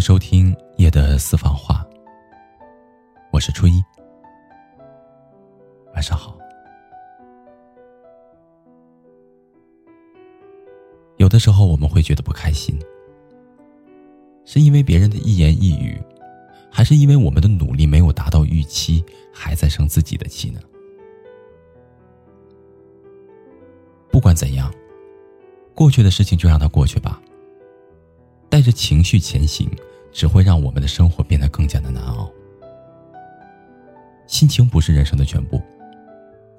收听夜的私房话，我是初一，晚上好。有的时候我们会觉得不开心，是因为别人的一言一语，还是因为我们的努力没有达到预期，还在生自己的气呢？不管怎样，过去的事情就让它过去吧。带着情绪前行，只会让我们的生活变得更加的难熬。心情不是人生的全部，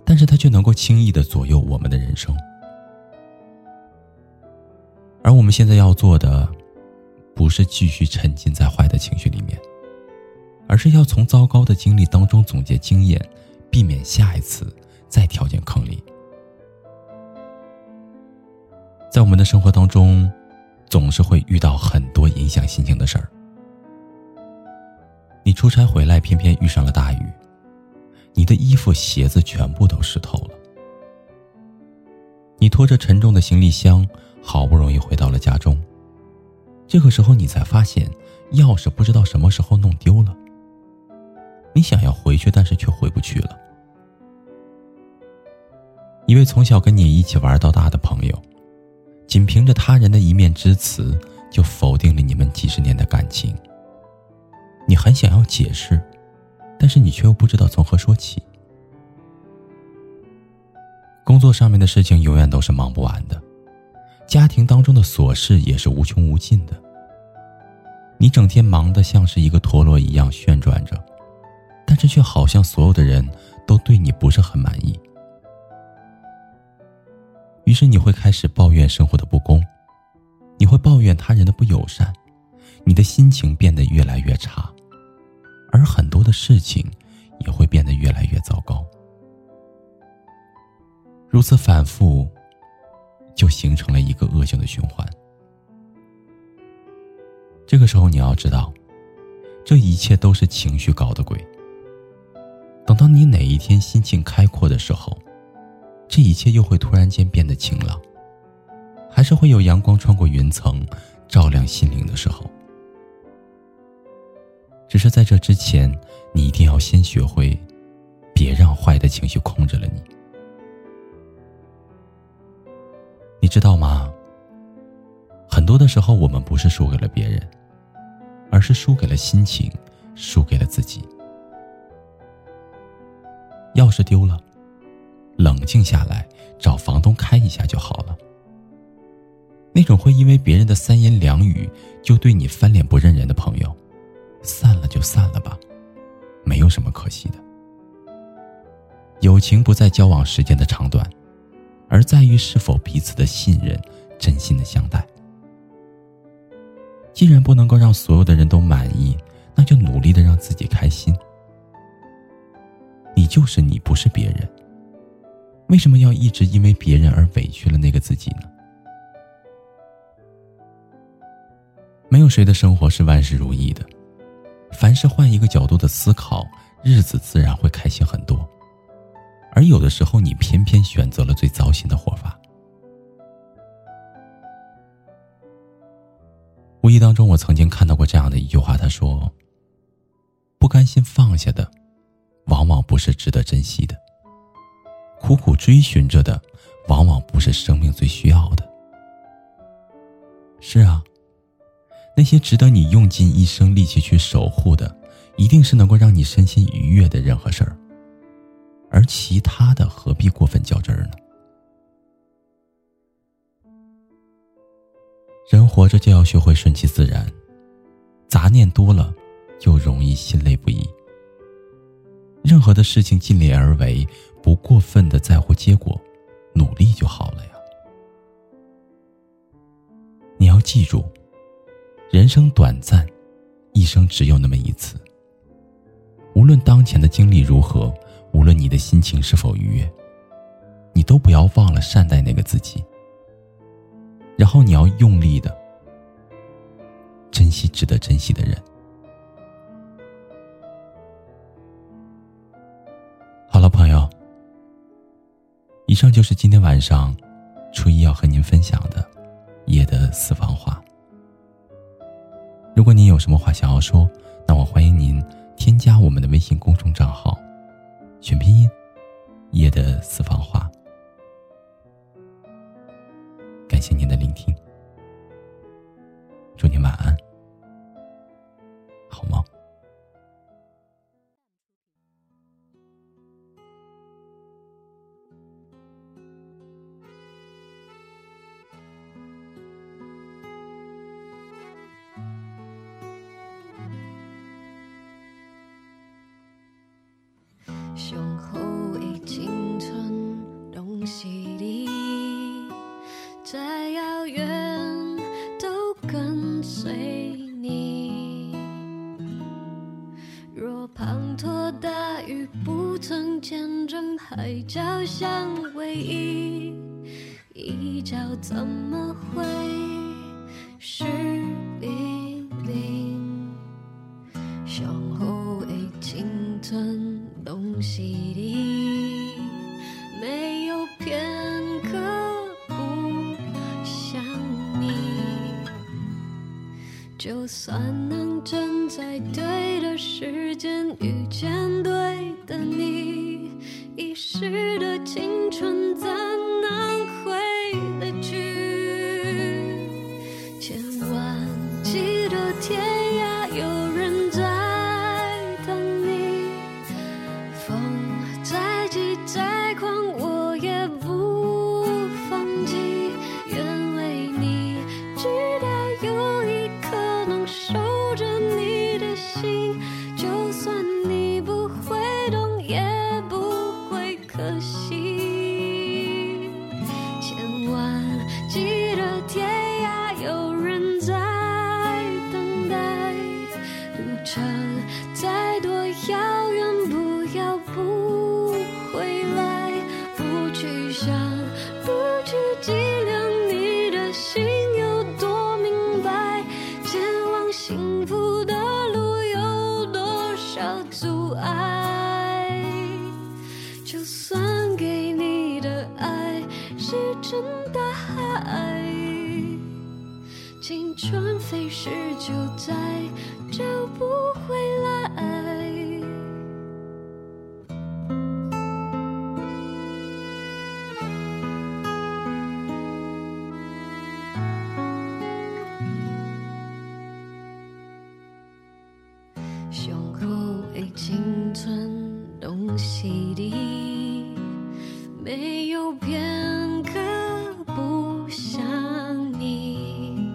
但是它却能够轻易的左右我们的人生。而我们现在要做的，不是继续沉浸在坏的情绪里面，而是要从糟糕的经历当中总结经验，避免下一次再跳进坑里。在我们的生活当中。总是会遇到很多影响心情的事儿。你出差回来，偏偏遇上了大雨，你的衣服、鞋子全部都湿透了。你拖着沉重的行李箱，好不容易回到了家中，这个时候你才发现钥匙不知道什么时候弄丢了。你想要回去，但是却回不去了。一位从小跟你一起玩到大的朋友。仅凭着他人的一面之词，就否定了你们几十年的感情。你很想要解释，但是你却又不知道从何说起。工作上面的事情永远都是忙不完的，家庭当中的琐事也是无穷无尽的。你整天忙得像是一个陀螺一样旋转着，但是却好像所有的人都对你不是很满意。于是你会开始抱怨生活的不公，你会抱怨他人的不友善，你的心情变得越来越差，事情也会变得越来越糟糕。如此反复，就形成了一个恶性的循环。这个时候你要知道，这一切都是情绪搞的鬼。等到你哪一天心情开阔的时候。这一切又会突然间变得晴朗，还是会有阳光穿过云层，照亮心灵的时候。只是在这之前，你一定要先学会，别让坏的情绪控制了你。你知道吗？很多的时候，我们不是输给了别人，而是输给了心情，输给了自己。钥匙丢了。冷静下来，找房东开一下就好了。那种会因为别人的三言两语就对你翻脸不认人的朋友，散了就散了吧，没有什么可惜的。友情不在交往时间的长短，而在于是否彼此的信任、真心的相待。既然不能够让所有的人都满意，那就努力的让自己开心。你就是你，不是别人。为什么要一直因为别人而委屈了那个自己呢？没有谁的生活是万事如意的，凡事换一个角度的思考，日子自然会开心很多。而有的时候，你偏偏选择了最糟心的活法。无意当中，我曾经看到过这样的一句话，他说：“不甘心放下的，往往不是值得珍惜的。”苦苦追寻着的，往往不是生命最需要的。是啊，那些值得你用尽一生力气去守护的，一定是能够让你身心愉悦的任何事儿。而其他的，何必过分较真儿呢？人活着就要学会顺其自然，杂念多了，就容易心累不已。任何的事情尽力而为。不过分的在乎结果，努力就好了呀。你要记住，人生短暂，一生只有那么一次。无论当前的经历如何，无论你的心情是否愉悦，你都不要忘了善待那个自己。然后你要用力的珍惜值得珍惜的人。好了，朋友。以上就是今天晚上初一要和您分享的夜的私房话。如果您有什么话想要说，那我欢迎您添加我们的微信公众账号，选拼音夜的私房话。不曾见证海角相偎依，一角怎么会是冰冰？胸后的青春。东西里就算能真在对的时间遇见对的你，阻碍，就算给你的爱石沉大海，青春飞逝就在找不回来。没有片刻不想你。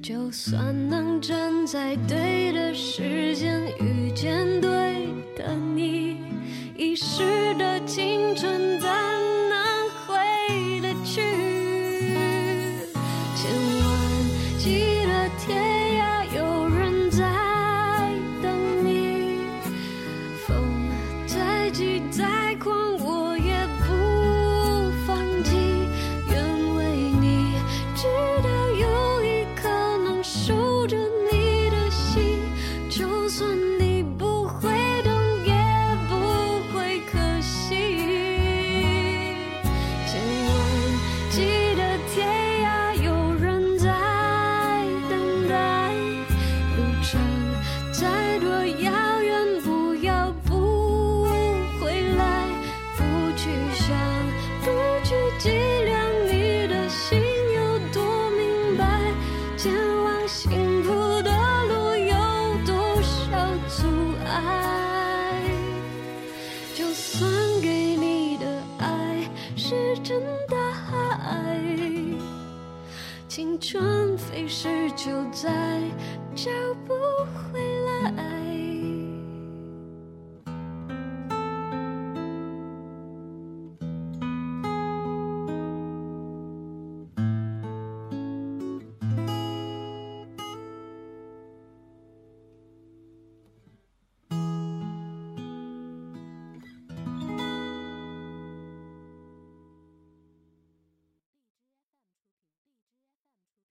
就算能站在对的时间遇见对的你，遗失的青春怎能回得去？千万记得天守着算给你的爱是真的爱，青春飞逝就在找不回。